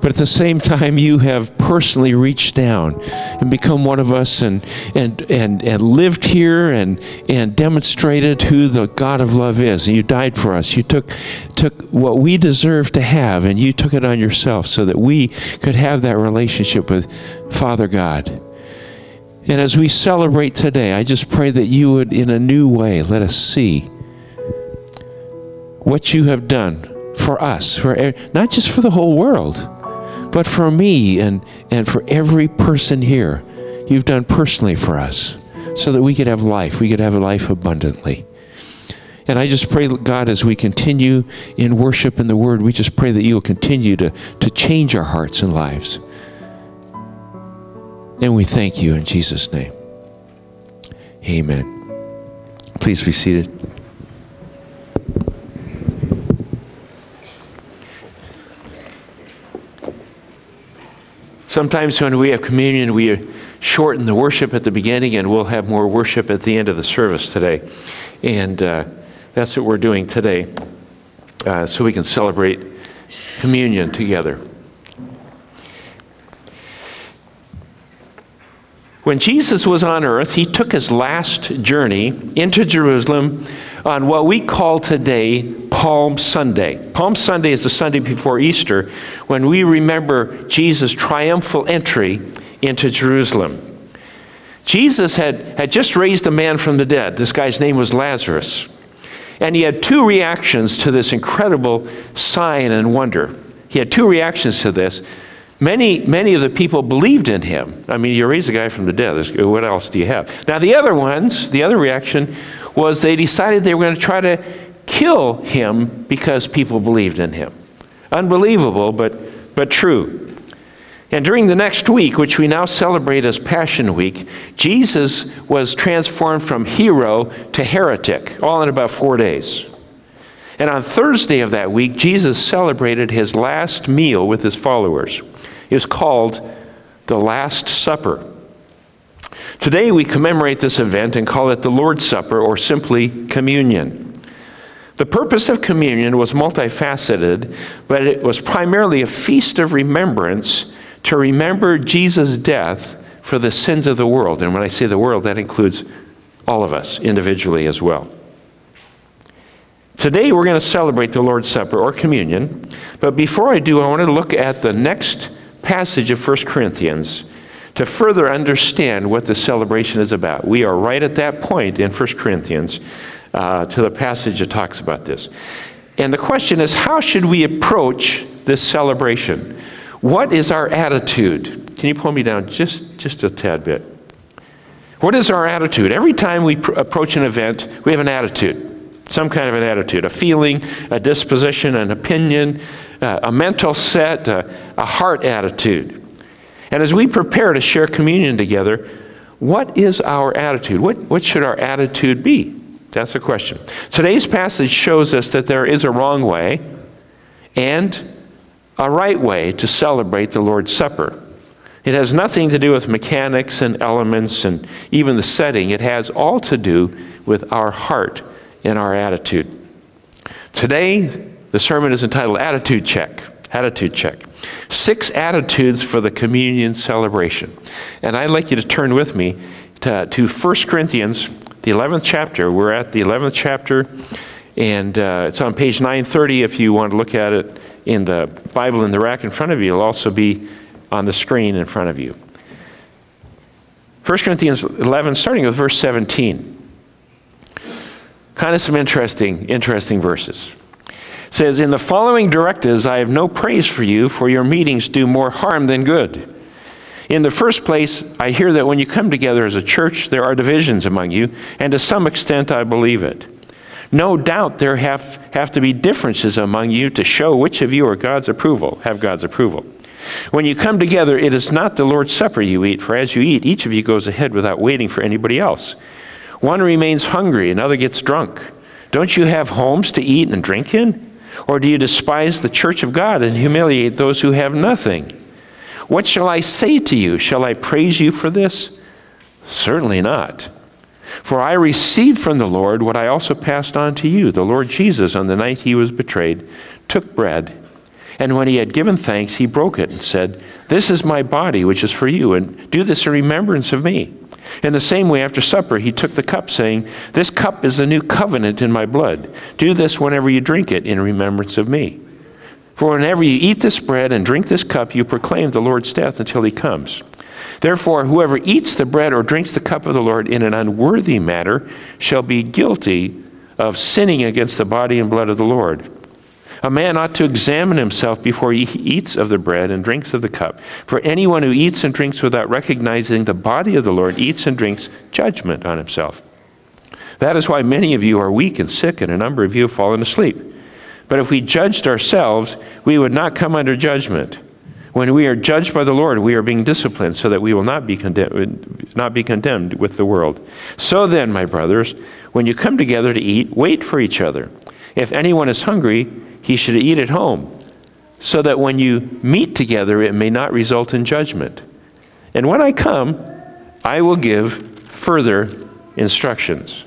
but at the same time, you have personally reached down and become one of us and, and, and, and lived here and, and demonstrated who the God of love is. And you died for us. You took, took what we deserve to have and you took it on yourself so that we could have that relationship with Father God. And as we celebrate today, I just pray that you would, in a new way, let us see what you have done for us, for not just for the whole world, but for me and, and for every person here. You've done personally for us so that we could have life, we could have life abundantly. And I just pray, God, as we continue in worship and the word, we just pray that you will continue to, to change our hearts and lives. And we thank you in Jesus' name. Amen. Please be seated. Sometimes when we have communion, we shorten the worship at the beginning, and we'll have more worship at the end of the service today. And uh, that's what we're doing today, uh, so we can celebrate communion together. When Jesus was on earth, he took his last journey into Jerusalem on what we call today Palm Sunday. Palm Sunday is the Sunday before Easter when we remember Jesus' triumphal entry into Jerusalem. Jesus had, had just raised a man from the dead. This guy's name was Lazarus. And he had two reactions to this incredible sign and wonder. He had two reactions to this. Many, many of the people believed in him. I mean, you raise a guy from the dead. What else do you have? Now, the other ones, the other reaction was they decided they were going to try to kill him because people believed in him. Unbelievable, but, but true. And during the next week, which we now celebrate as Passion Week, Jesus was transformed from hero to heretic, all in about four days. And on Thursday of that week, Jesus celebrated his last meal with his followers It was called the Last Supper. Today we commemorate this event and call it the Lord's Supper or simply communion. The purpose of communion was multifaceted, but it was primarily a feast of remembrance to remember Jesus' death for the sins of the world. And when I say the world, that includes all of us individually as well. Today we're going to celebrate the Lord's Supper or communion, but before I do, I want to look at the next passage of 1 Corinthians to further understand what the celebration is about. We are right at that point in 1 Corinthians uh, to the passage that talks about this. And the question is how should we approach this celebration? What is our attitude? Can you pull me down just, just a tad bit? What is our attitude? Every time we pr- approach an event, we have an attitude, some kind of an attitude, a feeling, a disposition, an opinion, uh, a mental set, a, a heart attitude. And as we prepare to share communion together, what is our attitude? What, what should our attitude be? That's the question. Today's passage shows us that there is a wrong way and a right way to celebrate the Lord's Supper. It has nothing to do with mechanics and elements and even the setting. It has all to do with our heart and our attitude. Today, the sermon is entitled Attitude Check. Attitude Check. Six attitudes for the communion celebration. And I'd like you to turn with me to, to 1 Corinthians, the 11th chapter. We're at the 11th chapter, and uh, it's on page 930 if you want to look at it in the Bible in the rack in front of you. It'll also be on the screen in front of you. 1 Corinthians 11, starting with verse 17. Kind of some interesting, interesting verses says, In the following directives, I have no praise for you, for your meetings do more harm than good. In the first place, I hear that when you come together as a church, there are divisions among you, and to some extent, I believe it. No doubt there have, have to be differences among you to show which of you are God's approval, have God's approval. When you come together, it is not the Lord's Supper you eat, for as you eat, each of you goes ahead without waiting for anybody else. One remains hungry, another gets drunk. Don't you have homes to eat and drink in? Or do you despise the church of God and humiliate those who have nothing? What shall I say to you? Shall I praise you for this? Certainly not. For I received from the Lord what I also passed on to you. The Lord Jesus, on the night he was betrayed, took bread. And when he had given thanks, he broke it and said, This is my body, which is for you, and do this in remembrance of me. In the same way, after supper, he took the cup, saying, This cup is the new covenant in my blood. Do this whenever you drink it in remembrance of me. For whenever you eat this bread and drink this cup, you proclaim the Lord's death until he comes. Therefore, whoever eats the bread or drinks the cup of the Lord in an unworthy manner shall be guilty of sinning against the body and blood of the Lord. A man ought to examine himself before he eats of the bread and drinks of the cup. For anyone who eats and drinks without recognizing the body of the Lord eats and drinks judgment on himself. That is why many of you are weak and sick, and a number of you have fallen asleep. But if we judged ourselves, we would not come under judgment. When we are judged by the Lord, we are being disciplined so that we will not be, condemned, not be condemned with the world. So then, my brothers, when you come together to eat, wait for each other. If anyone is hungry, he should eat at home, so that when you meet together, it may not result in judgment. And when I come, I will give further instructions.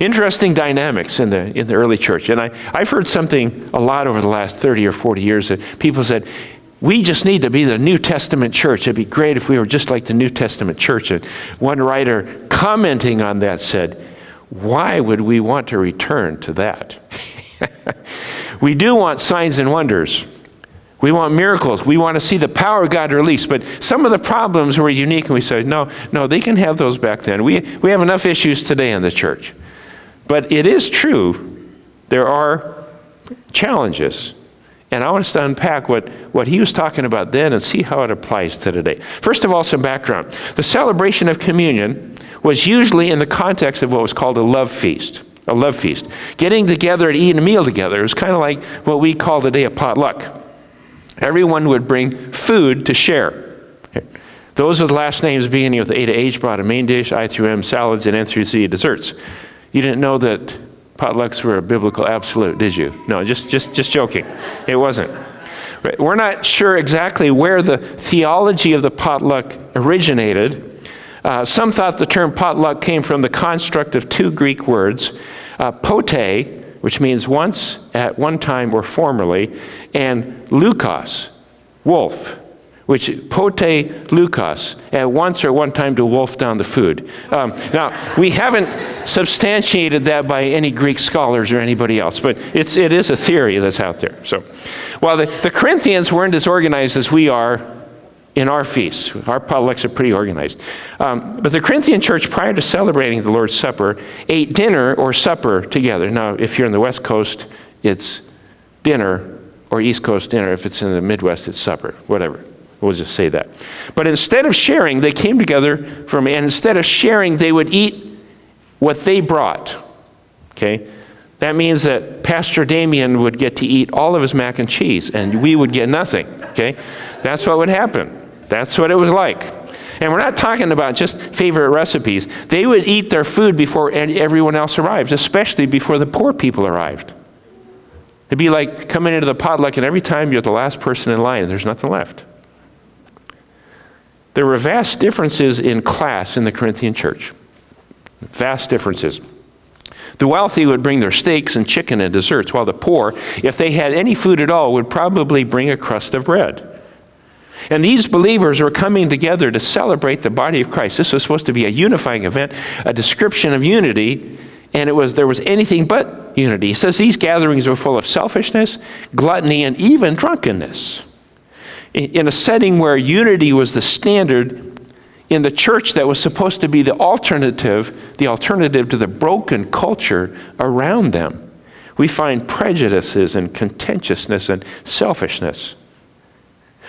Interesting dynamics in the, in the early church. And I, I've heard something a lot over the last 30 or 40 years that people said, we just need to be the New Testament church. It'd be great if we were just like the New Testament church. And one writer commenting on that said, why would we want to return to that? we do want signs and wonders. We want miracles. We want to see the power of God released. But some of the problems were unique, and we said, no, no, they can have those back then. We, we have enough issues today in the church. But it is true, there are challenges. And I want us to unpack what, what he was talking about then and see how it applies to today. First of all, some background. The celebration of communion was usually in the context of what was called a love feast. A love feast. Getting together and eating a meal together was kind of like what we call today a potluck. Everyone would bring food to share. Those with last names beginning with A to H brought a main dish, I through M salads, and N through Z desserts. You didn't know that potlucks were a biblical absolute, did you? No, just, just, just joking. It wasn't. We're not sure exactly where the theology of the potluck originated, uh, some thought the term potluck came from the construct of two Greek words, uh, pote, which means once, at one time, or formerly, and lukos, wolf, which pote lukos, at once or one time to wolf down the food. Um, now, we haven't substantiated that by any Greek scholars or anybody else, but it's, it is a theory that's out there. So, while the, the Corinthians weren't as organized as we are, in our feasts. Our potlucks are pretty organized. Um, but the Corinthian church, prior to celebrating the Lord's Supper, ate dinner or supper together. Now, if you're in the West Coast, it's dinner, or East Coast dinner. If it's in the Midwest, it's supper, whatever. We'll just say that. But instead of sharing, they came together from, and instead of sharing, they would eat what they brought. Okay? That means that Pastor Damien would get to eat all of his mac and cheese, and we would get nothing. Okay? That's what would happen. That's what it was like. And we're not talking about just favorite recipes. They would eat their food before everyone else arrived, especially before the poor people arrived. It'd be like coming into the potluck, and every time you're the last person in line, there's nothing left. There were vast differences in class in the Corinthian church. Vast differences. The wealthy would bring their steaks and chicken and desserts, while the poor, if they had any food at all, would probably bring a crust of bread. And these believers were coming together to celebrate the body of Christ. This was supposed to be a unifying event, a description of unity, and it was there was anything but unity. He says these gatherings were full of selfishness, gluttony, and even drunkenness. In a setting where unity was the standard, in the church that was supposed to be the alternative, the alternative to the broken culture around them, we find prejudices and contentiousness and selfishness.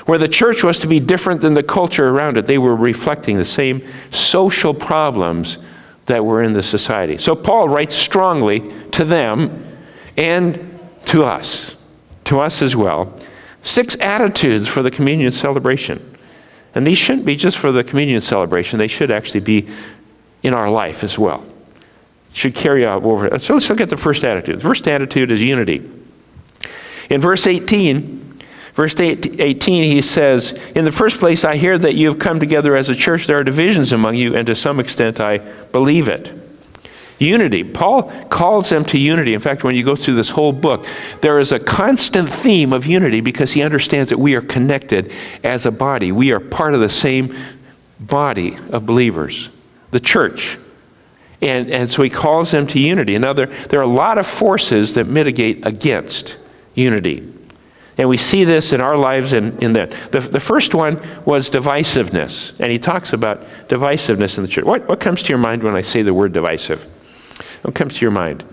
Where the church was to be different than the culture around it, they were reflecting the same social problems that were in the society. So Paul writes strongly to them and to us, to us as well, six attitudes for the communion celebration. And these shouldn't be just for the communion celebration, they should actually be in our life as well. Should carry out over. So let's look at the first attitude. The first attitude is unity. In verse 18, Verse 18, he says, In the first place, I hear that you have come together as a church. There are divisions among you, and to some extent, I believe it. Unity. Paul calls them to unity. In fact, when you go through this whole book, there is a constant theme of unity because he understands that we are connected as a body. We are part of the same body of believers, the church. And, and so he calls them to unity. Now, there, there are a lot of forces that mitigate against unity. And we see this in our lives in, in that. The, the first one was divisiveness. And he talks about divisiveness in the church. What, what comes to your mind when I say the word divisive? What comes to your mind?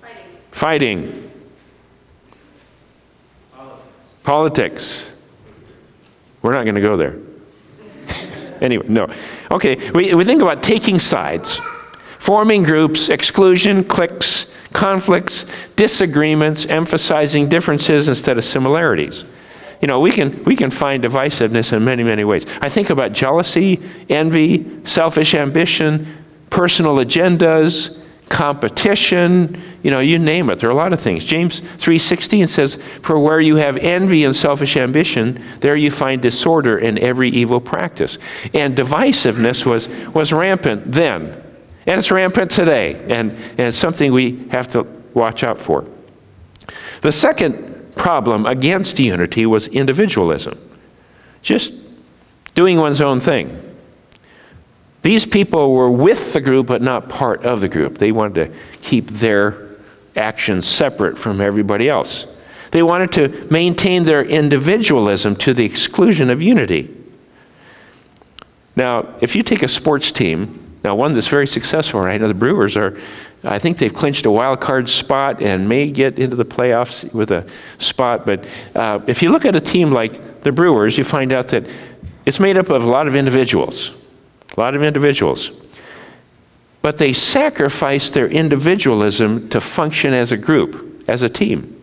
Fighting. Fighting. Politics. Politics. We're not going to go there. anyway, no. Okay, we, we think about taking sides, forming groups, exclusion, cliques, conflicts, disagreements, emphasizing differences instead of similarities. You know, we can, we can find divisiveness in many, many ways. I think about jealousy, envy, selfish ambition, personal agendas, competition, you know, you name it. There are a lot of things. James 3:16 says, "For where you have envy and selfish ambition, there you find disorder and every evil practice." And divisiveness was was rampant then. And it's rampant today, and, and it's something we have to watch out for. The second problem against unity was individualism, just doing one's own thing. These people were with the group, but not part of the group. They wanted to keep their actions separate from everybody else. They wanted to maintain their individualism to the exclusion of unity. Now, if you take a sports team now, one that's very successful right now, the Brewers are, I think they've clinched a wild card spot and may get into the playoffs with a spot. But uh, if you look at a team like the Brewers, you find out that it's made up of a lot of individuals, a lot of individuals. But they sacrifice their individualism to function as a group, as a team.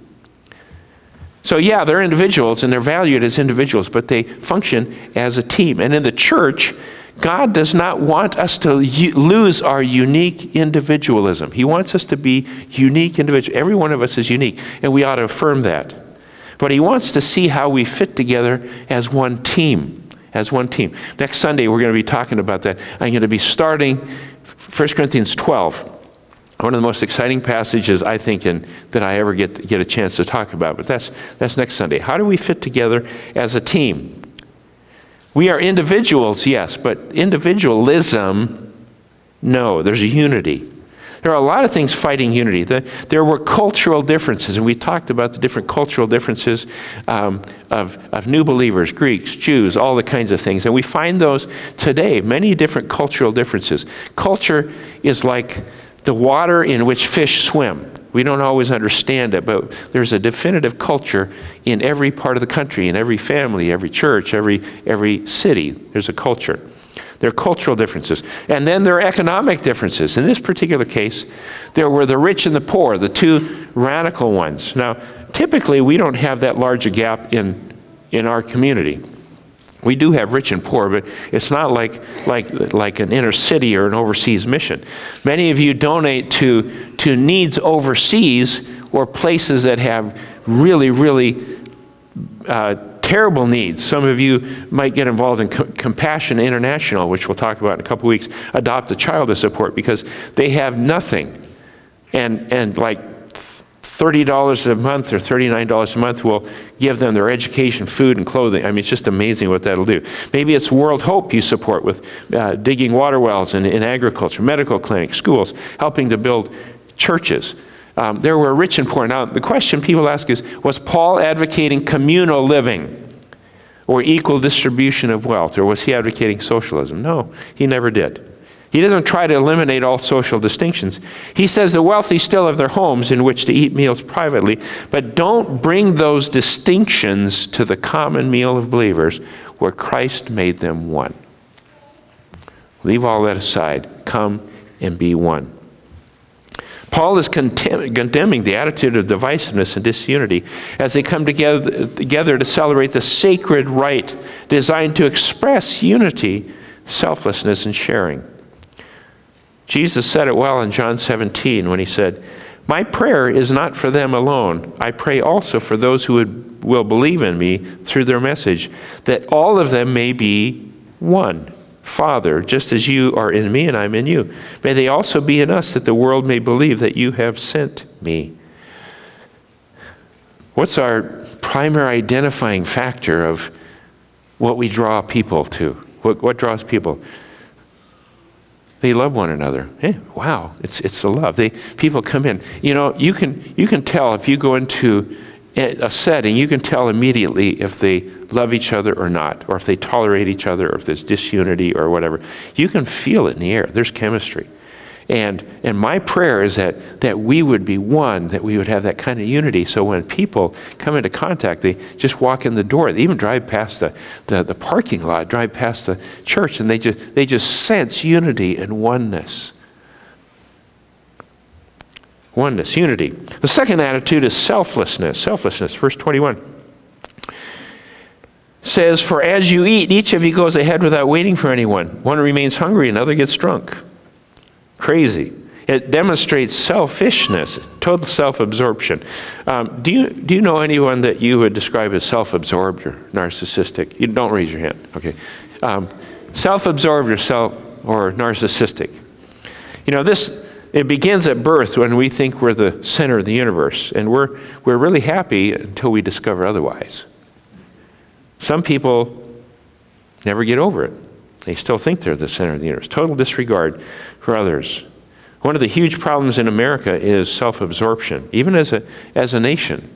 So, yeah, they're individuals and they're valued as individuals, but they function as a team. And in the church, God does not want us to lose our unique individualism. He wants us to be unique individuals. Every one of us is unique, and we ought to affirm that. But He wants to see how we fit together as one team. As one team. Next Sunday, we're going to be talking about that. I'm going to be starting 1 Corinthians 12 one of the most exciting passages I think in, that I ever get, get a chance to talk about. But that's, that's next Sunday. How do we fit together as a team? We are individuals, yes, but individualism, no, there's a unity. There are a lot of things fighting unity. The, there were cultural differences, and we talked about the different cultural differences um, of, of new believers, Greeks, Jews, all the kinds of things. And we find those today, many different cultural differences. Culture is like the water in which fish swim. We don't always understand it, but there's a definitive culture in every part of the country, in every family, every church, every, every city. There's a culture. There are cultural differences. And then there are economic differences. In this particular case, there were the rich and the poor, the two radical ones. Now, typically, we don't have that large a gap in, in our community. We do have rich and poor, but it's not like, like, like an inner city or an overseas mission. Many of you donate to, to needs overseas or places that have really, really uh, terrible needs. Some of you might get involved in Co- Compassion International, which we'll talk about in a couple weeks, adopt a child to support because they have nothing. And, and like $30 a month or $39 a month will give them their education, food, and clothing. I mean, it's just amazing what that'll do. Maybe it's World Hope you support with uh, digging water wells in, in agriculture, medical clinics, schools, helping to build churches. Um, there were rich and poor. Now, the question people ask is Was Paul advocating communal living or equal distribution of wealth, or was he advocating socialism? No, he never did. He doesn't try to eliminate all social distinctions. He says the wealthy still have their homes in which to eat meals privately, but don't bring those distinctions to the common meal of believers where Christ made them one. Leave all that aside. Come and be one. Paul is condemning the attitude of divisiveness and disunity as they come together, together to celebrate the sacred rite designed to express unity, selflessness, and sharing. Jesus said it well in John 17 when he said, My prayer is not for them alone. I pray also for those who would, will believe in me through their message, that all of them may be one, Father, just as you are in me and I'm in you. May they also be in us, that the world may believe that you have sent me. What's our primary identifying factor of what we draw people to? What, what draws people? They love one another. Hey, wow, it's, it's the love. They, people come in. You know, you can, you can tell if you go into a setting, you can tell immediately if they love each other or not, or if they tolerate each other, or if there's disunity or whatever. You can feel it in the air. There's chemistry. And, and my prayer is that, that we would be one, that we would have that kind of unity. So when people come into contact, they just walk in the door. They even drive past the, the, the parking lot, drive past the church, and they just, they just sense unity and oneness. Oneness, unity. The second attitude is selflessness. Selflessness, verse 21 says, For as you eat, each of you goes ahead without waiting for anyone. One remains hungry, another gets drunk. Crazy. It demonstrates selfishness, total self absorption. Um, do, you, do you know anyone that you would describe as self absorbed or narcissistic? You don't raise your hand. Okay. Um, self absorbed or, self, or narcissistic. You know, this. It begins at birth when we think we're the center of the universe, and we're, we're really happy until we discover otherwise. Some people never get over it. They still think they're the center of the universe. Total disregard for others. One of the huge problems in America is self absorption, even as a, as a nation.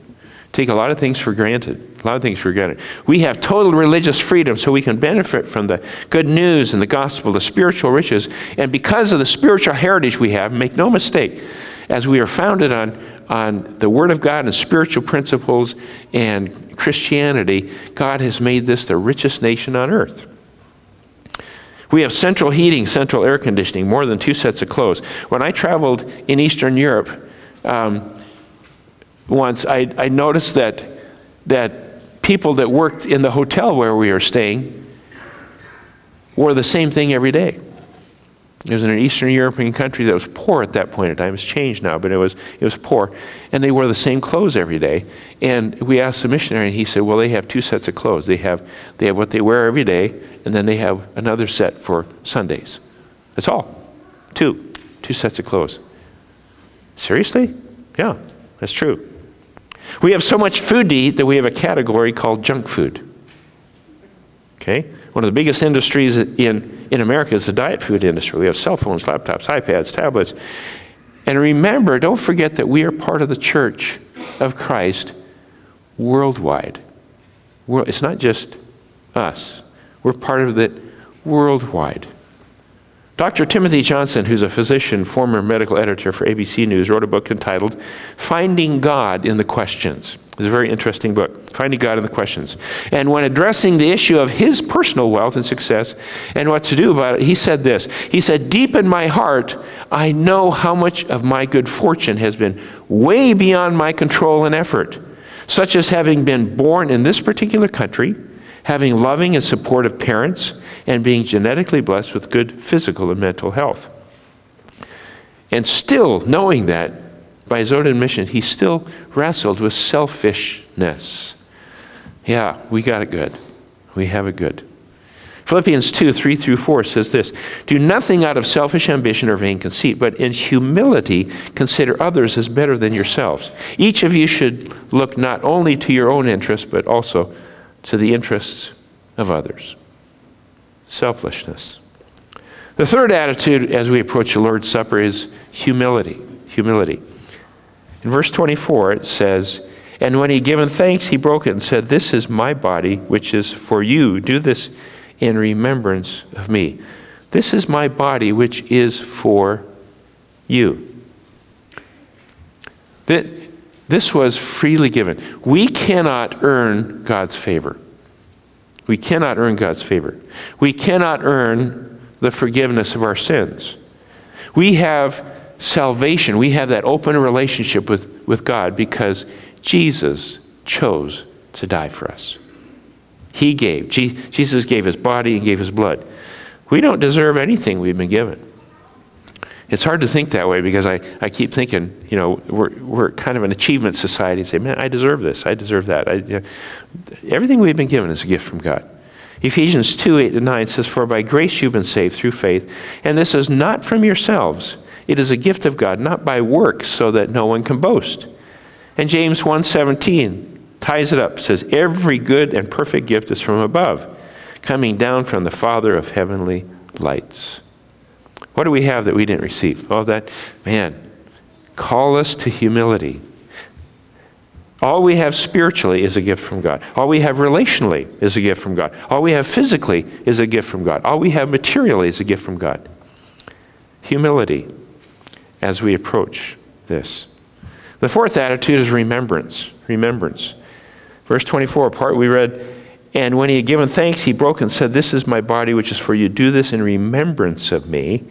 Take a lot of things for granted. A lot of things for granted. We have total religious freedom so we can benefit from the good news and the gospel, the spiritual riches. And because of the spiritual heritage we have, make no mistake, as we are founded on, on the Word of God and spiritual principles and Christianity, God has made this the richest nation on earth. We have central heating, central air conditioning, more than two sets of clothes. When I traveled in Eastern Europe um, once, I, I noticed that, that people that worked in the hotel where we were staying wore the same thing every day. It was in an Eastern European country that was poor at that point in time. It's changed now, but it was, it was poor. And they wore the same clothes every day. And we asked the missionary, and he said, Well, they have two sets of clothes. They have, they have what they wear every day, and then they have another set for Sundays. That's all. Two. Two sets of clothes. Seriously? Yeah, that's true. We have so much food to eat that we have a category called junk food. Okay? One of the biggest industries in, in America is the diet food industry. We have cell phones, laptops, iPads, tablets. And remember, don't forget that we are part of the church of Christ worldwide. It's not just us, we're part of it worldwide. Dr. Timothy Johnson, who's a physician, former medical editor for ABC News, wrote a book entitled Finding God in the Questions. It's a very interesting book, Finding God in the Questions. And when addressing the issue of his personal wealth and success and what to do about it, he said this He said, Deep in my heart, I know how much of my good fortune has been way beyond my control and effort, such as having been born in this particular country, having loving and supportive parents, and being genetically blessed with good physical and mental health. And still knowing that, by his own admission, he still wrestled with selfishness. Yeah, we got it good. We have it good. Philippians 2 3 through 4 says this Do nothing out of selfish ambition or vain conceit, but in humility consider others as better than yourselves. Each of you should look not only to your own interests, but also to the interests of others. Selflessness. The third attitude as we approach the Lord's Supper is humility. Humility. In verse 24, it says, And when he given thanks, he broke it and said, This is my body, which is for you. Do this in remembrance of me. This is my body, which is for you. This was freely given. We cannot earn God's favor. We cannot earn God's favor. We cannot earn the forgiveness of our sins. We have salvation. We have that open relationship with, with God because Jesus chose to die for us. He gave. Jesus gave his body and gave his blood. We don't deserve anything we've been given. It's hard to think that way because I, I keep thinking, you know, we're, we're kind of an achievement society and say, man, I deserve this, I deserve that. I, you know, everything we've been given is a gift from God. Ephesians 2 8 to 9 says, For by grace you've been saved through faith, and this is not from yourselves. It is a gift of God, not by works, so that no one can boast. And James 1 17 ties it up, says, Every good and perfect gift is from above, coming down from the Father of heavenly lights. What do we have that we didn't receive? Oh, that, man, call us to humility. All we have spiritually is a gift from God. All we have relationally is a gift from God. All we have physically is a gift from God. All we have materially is a gift from God. Humility as we approach this. The fourth attitude is remembrance. Remembrance. Verse 24, part we read, and when he had given thanks, he broke and said, This is my body, which is for you. Do this in remembrance of me.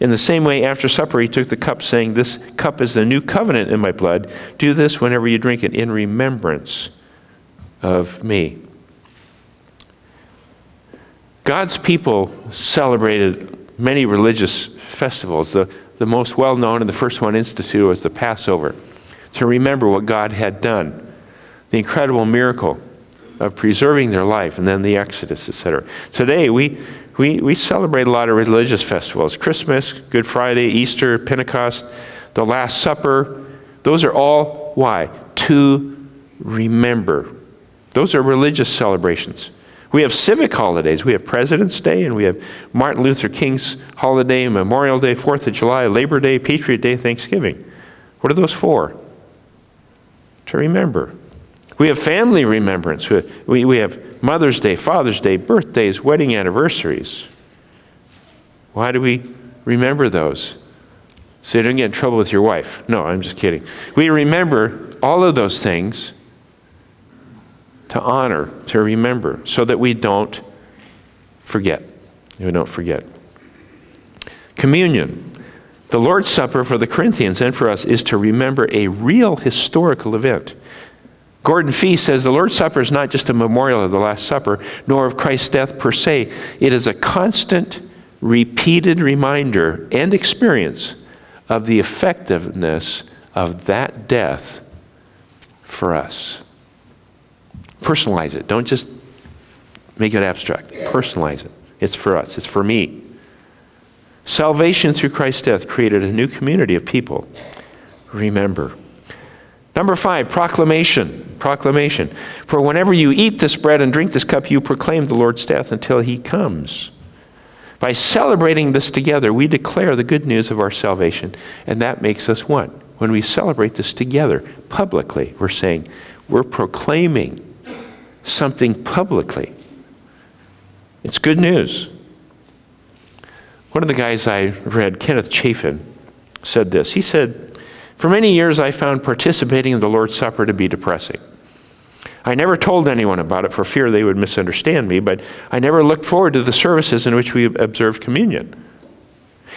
In the same way, after supper, he took the cup, saying, This cup is the new covenant in my blood. Do this whenever you drink it in remembrance of me. God's people celebrated many religious festivals. The, the most well known and the first one instituted was the Passover, to remember what God had done, the incredible miracle of preserving their life, and then the Exodus, etc. Today, we, we, we celebrate a lot of religious festivals Christmas, Good Friday, Easter, Pentecost, the Last Supper. Those are all why? To remember. Those are religious celebrations. We have civic holidays. We have President's Day, and we have Martin Luther King's holiday, Memorial Day, Fourth of July, Labor Day, Patriot Day, Thanksgiving. What are those for? To remember. We have family remembrance. We, we have Mother's Day, Father's Day, birthdays, wedding anniversaries. Why do we remember those? So you don't get in trouble with your wife. No, I'm just kidding. We remember all of those things to honor, to remember, so that we don't forget. We don't forget. Communion. The Lord's Supper for the Corinthians and for us is to remember a real historical event. Gordon Fee says the Lord's Supper is not just a memorial of the Last Supper, nor of Christ's death per se. It is a constant, repeated reminder and experience of the effectiveness of that death for us. Personalize it. Don't just make it abstract. Personalize it. It's for us, it's for me. Salvation through Christ's death created a new community of people. Remember. Number five, proclamation. Proclamation. For whenever you eat this bread and drink this cup, you proclaim the Lord's death until he comes. By celebrating this together, we declare the good news of our salvation, and that makes us one. When we celebrate this together publicly, we're saying, we're proclaiming something publicly. It's good news. One of the guys I read, Kenneth Chafin, said this. He said, For many years I found participating in the Lord's Supper to be depressing. I never told anyone about it for fear they would misunderstand me, but I never looked forward to the services in which we observed communion.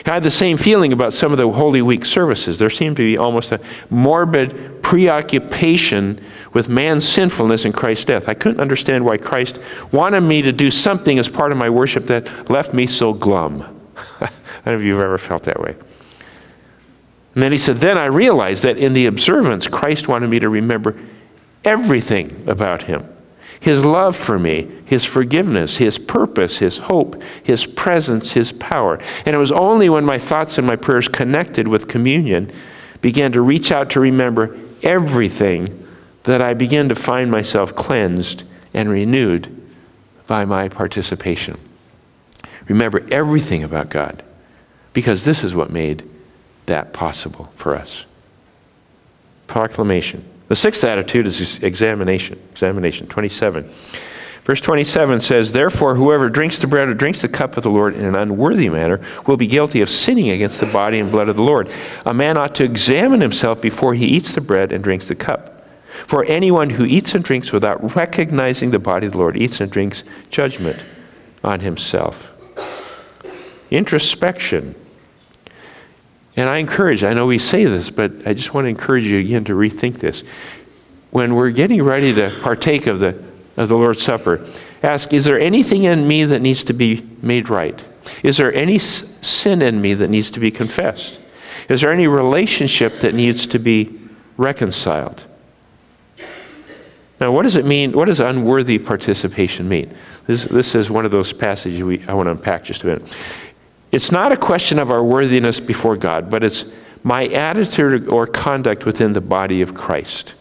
I had the same feeling about some of the Holy Week services. There seemed to be almost a morbid preoccupation with man's sinfulness and Christ's death. I couldn't understand why Christ wanted me to do something as part of my worship that left me so glum. I don't know if you've ever felt that way. And then he said, Then I realized that in the observance, Christ wanted me to remember everything about him his love for me, his forgiveness, his purpose, his hope, his presence, his power. And it was only when my thoughts and my prayers connected with communion began to reach out to remember everything that I began to find myself cleansed and renewed by my participation. Remember everything about God because this is what made that possible for us. Proclamation. The sixth attitude is examination. Examination, 27. Verse 27 says, Therefore, whoever drinks the bread or drinks the cup of the Lord in an unworthy manner will be guilty of sinning against the body and blood of the Lord. A man ought to examine himself before he eats the bread and drinks the cup. For anyone who eats and drinks without recognizing the body of the Lord eats and drinks judgment on himself. Introspection and I encourage, I know we say this, but I just want to encourage you again to rethink this. When we're getting ready to partake of the, of the Lord's Supper, ask, is there anything in me that needs to be made right? Is there any sin in me that needs to be confessed? Is there any relationship that needs to be reconciled? Now, what does it mean? What does unworthy participation mean? This, this is one of those passages we, I want to unpack just a minute. It's not a question of our worthiness before God, but it's my attitude or conduct within the body of Christ.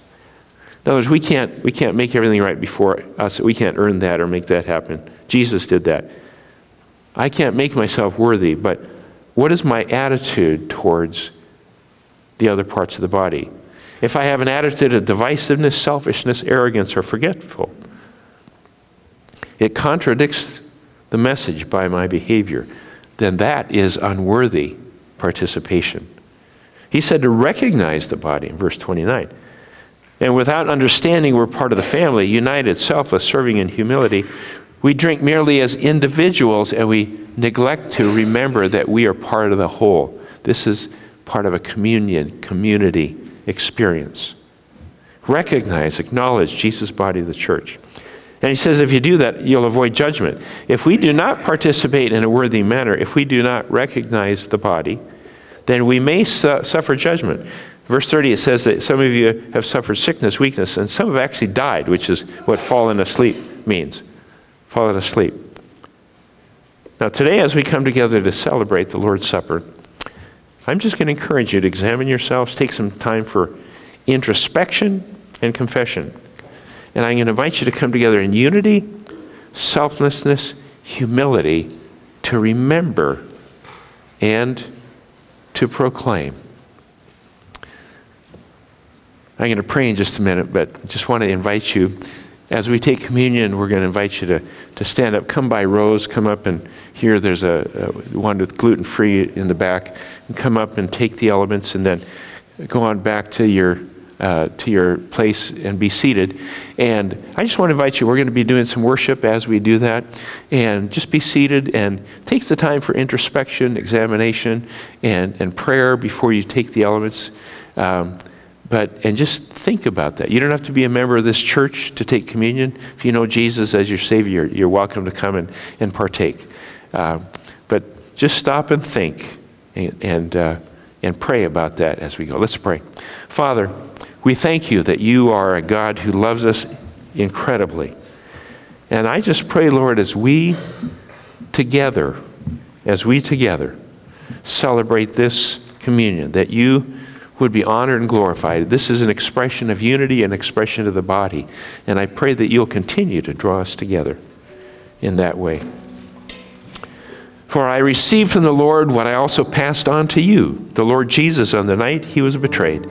In other words, we can't, we can't make everything right before us. We can't earn that or make that happen. Jesus did that. I can't make myself worthy, but what is my attitude towards the other parts of the body? If I have an attitude of divisiveness, selfishness, arrogance, or forgetful, it contradicts the message by my behavior, then that is unworthy participation. He said to recognize the body in verse 29. And without understanding we're part of the family, united, selfless, serving in humility, we drink merely as individuals and we neglect to remember that we are part of the whole. This is part of a communion, community experience. Recognize, acknowledge Jesus' body the church. And he says, if you do that, you'll avoid judgment. If we do not participate in a worthy manner, if we do not recognize the body, then we may su- suffer judgment. Verse 30, it says that some of you have suffered sickness, weakness, and some have actually died, which is what fallen asleep means. Fallen asleep. Now, today, as we come together to celebrate the Lord's Supper, I'm just going to encourage you to examine yourselves, take some time for introspection and confession. And I'm going to invite you to come together in unity, selflessness, humility, to remember and to proclaim. I'm going to pray in just a minute, but just want to invite you, as we take communion, we're going to invite you to, to stand up. Come by rows, come up and here there's a, a one with gluten free in the back. And come up and take the elements and then go on back to your uh, to your place and be seated. And I just want to invite you, we're going to be doing some worship as we do that. And just be seated and take the time for introspection, examination, and, and prayer before you take the elements. Um, but and just think about that. You don't have to be a member of this church to take communion. If you know Jesus as your Savior, you're welcome to come and, and partake. Uh, but just stop and think and and, uh, and pray about that as we go. Let's pray. Father, we thank you that you are a God who loves us incredibly. And I just pray, Lord, as we together, as we together celebrate this communion, that you would be honored and glorified. This is an expression of unity, an expression of the body. And I pray that you'll continue to draw us together in that way. For I received from the Lord what I also passed on to you. The Lord Jesus, on the night he was betrayed,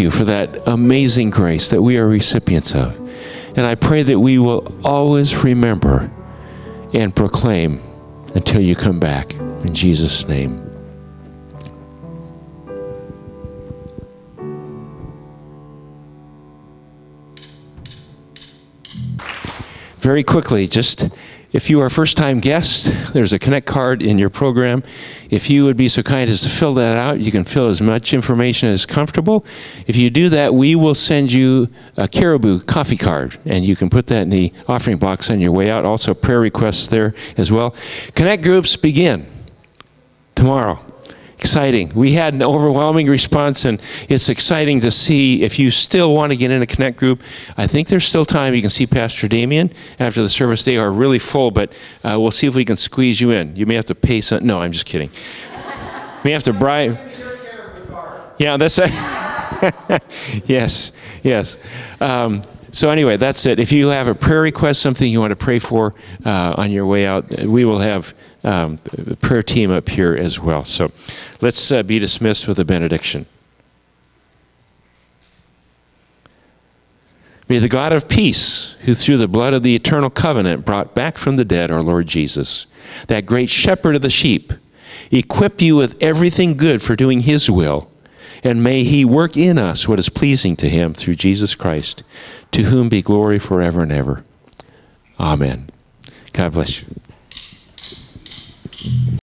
You for that amazing grace that we are recipients of. And I pray that we will always remember and proclaim until you come back. In Jesus' name. very quickly, just if you are a first time guest, there's a Connect card in your program. If you would be so kind as to fill that out, you can fill as much information as comfortable. If you do that, we will send you a Caribou coffee card, and you can put that in the offering box on your way out. Also, prayer requests there as well. Connect groups begin tomorrow exciting. We had an overwhelming response, and it's exciting to see if you still want to get in a Connect group. I think there's still time. You can see Pastor Damien after the service. They are really full, but uh, we'll see if we can squeeze you in. You may have to pay some. No, I'm just kidding. may have to bribe. Yeah, that's it. yes, yes. Um, so anyway, that's it. If you have a prayer request, something you want to pray for uh, on your way out, we will have um, prayer team up here as well. So let's uh, be dismissed with a benediction. May the God of peace, who through the blood of the eternal covenant brought back from the dead our Lord Jesus, that great shepherd of the sheep, equip you with everything good for doing his will And may He work in us what is pleasing to Him through Jesus Christ, to whom be glory forever and ever. Amen. God bless you.